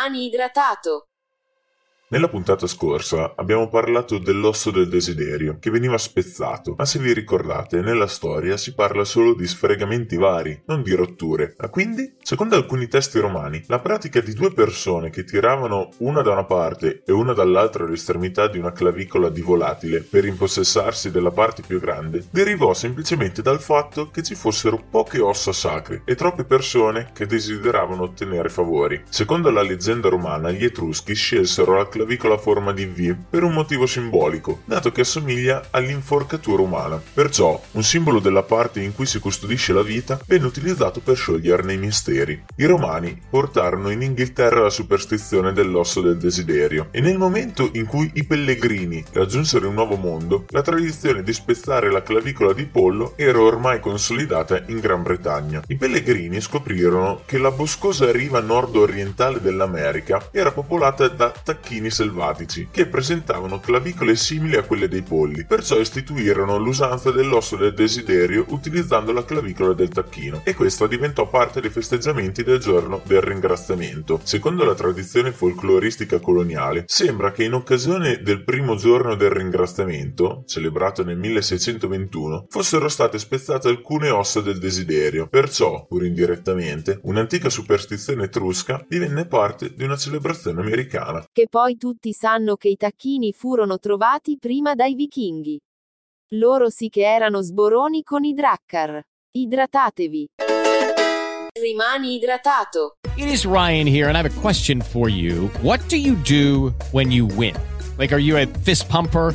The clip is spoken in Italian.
Rimani idratato. Nella puntata scorsa abbiamo parlato dell'osso del desiderio, che veniva spezzato, ma se vi ricordate, nella storia si parla solo di sfregamenti vari, non di rotture. Ma quindi, secondo alcuni testi romani, la pratica di due persone che tiravano una da una parte e una dall'altra all'estremità di una clavicola di volatile per impossessarsi della parte più grande, derivò semplicemente dal fatto che ci fossero poche ossa sacre e troppe persone che desideravano ottenere favori. Secondo la leggenda romana, gli Etruschi scelsero la clavicola a forma di V per un motivo simbolico, dato che assomiglia all'inforcatura umana. Perciò, un simbolo della parte in cui si custodisce la vita venne utilizzato per scioglierne i misteri. I romani portarono in Inghilterra la superstizione dell'osso del desiderio e nel momento in cui i pellegrini raggiunsero il nuovo mondo, la tradizione di spezzare la clavicola di pollo era ormai consolidata in Gran Bretagna. I pellegrini scoprirono che la boscosa riva nord-orientale dell'America era popolata da tacchini selvatici, che presentavano clavicole simili a quelle dei polli, perciò istituirono l'usanza dell'osso del desiderio utilizzando la clavicola del tacchino, e questa diventò parte dei festeggiamenti del giorno del ringraziamento. Secondo la tradizione folcloristica coloniale, sembra che in occasione del primo giorno del ringraziamento, celebrato nel 1621, fossero state spezzate alcune ossa del desiderio, perciò, pur indirettamente, un'antica superstizione etrusca divenne parte di una celebrazione americana. Che poi tutti sanno che i tacchini furono trovati prima dai vichinghi. Loro sì che erano sboroni con i drakkar. Idratatevi. Rimani idratato. It is Ryan here, and I have a question for you. What do you do when you win? Like, are you a fist pumper?